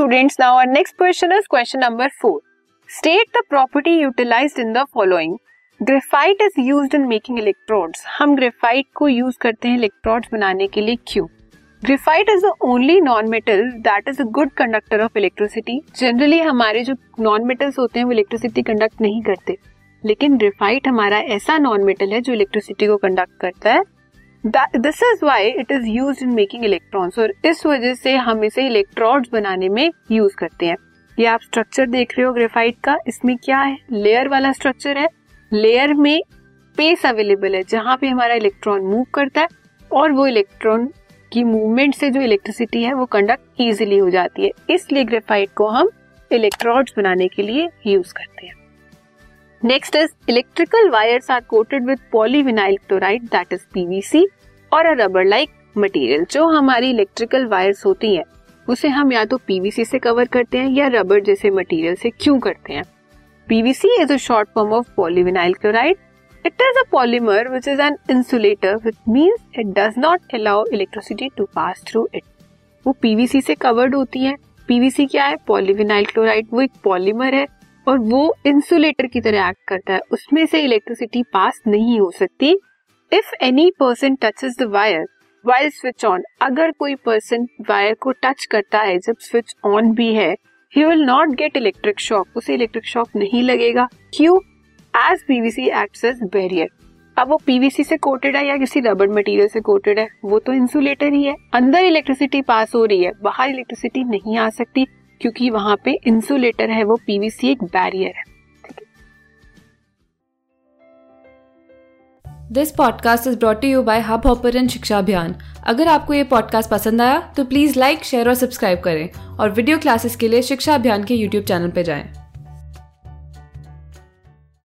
students, now our next question is question number 4. State the property utilized in the following. Graphite is use in making electrodes हम graphite को use करते हैं electrodes बनाने के लिए क्यों? Graphite is the only non metal that is a good conductor of electricity generally हमारे जो नॉन मेटल्स होते हैं वो इलेक्ट्रिसिटी कंडक्ट नहीं करते. लेकिन ग्रेफाइट हमारा ऐसा नॉन मेटल है जो इलेक्ट्रिसिटी को कंडक्ट करता है। This is why it is use in making electrons और इस वजह से हम इसे इलेक्ट्रोड्स बनाने में यूज़ करते हैं। ये आप स्ट्रक्चर देख रहे हो ग्रेफाइट का। इसमें क्या है? लेयर वाला स्ट्रक्चर है। लेयर में स्पेस अवेलेबल है, जहाँ पे हमारा इलेक्ट्रॉन मूव करता है और वो इलेक्ट्रॉन की मूवमेंट से जो इलेक्ट्रिसिटी है, वो कंडक्ट इजिली हो जाती है। इसलिए ग्रेफाइट को हम इलेक्ट्रॉड्स बनाने के लिए यूज़ करते हैं। Next is electrical wires are coated with polyvinyl chloride that is PVC और अ रबर लाइक मटेरियल जो हमारी इलेक्ट्रिकल वायर्स होती है, उसे हम या तो पीवीसी से कवर करते हैं या रबर जैसे मटेरियल से क्यों करते हैं। PVC is a short form of polyvinyl chloride it is a polymer which is an insulator which means it does not allow electricity to pass through it वो पीवीसी से कवर्ड होती है। PVC क्या है? पॉलीविनाइल क्लोराइड वो एक polymer है। और वो इंसुलेटर की तरह एक्ट करता है। उसमें से इलेक्ट्रिसिटी पास नहीं हो सकती। If any person touches the wire switch on अगर कोई पर्सन वायर को टच करता है, जब स्विच ऑन भी है he will not get electric shock उसे इलेक्ट्रिक शॉक नहीं लगेगा। क्यों as PVC act as barrier अब वो पीवीसी से कोटेड है या किसी रबर मटेरियल से कोटेड है, वो तो इंसुलेटर ही है। अंदर इलेक्ट्रिसिटी पास हो रही है, बाहर इलेक्ट्रिसिटी नहीं आ सकती। क्योंकि वहाँ पे इंसुलेटर है, वो पीवीसी एक बैरियर है। This podcast is brought you by Hub Hopper Shiksha Abhiyan अगर आपको ये पॉडकास्ट पसंद आया तो प्लीज़ लाइक शेयर और सब्सक्राइब करें। और वीडियो क्लासेस के लिए शिक्षा अभियान के यूट्यूब चैनल पर जाएँ।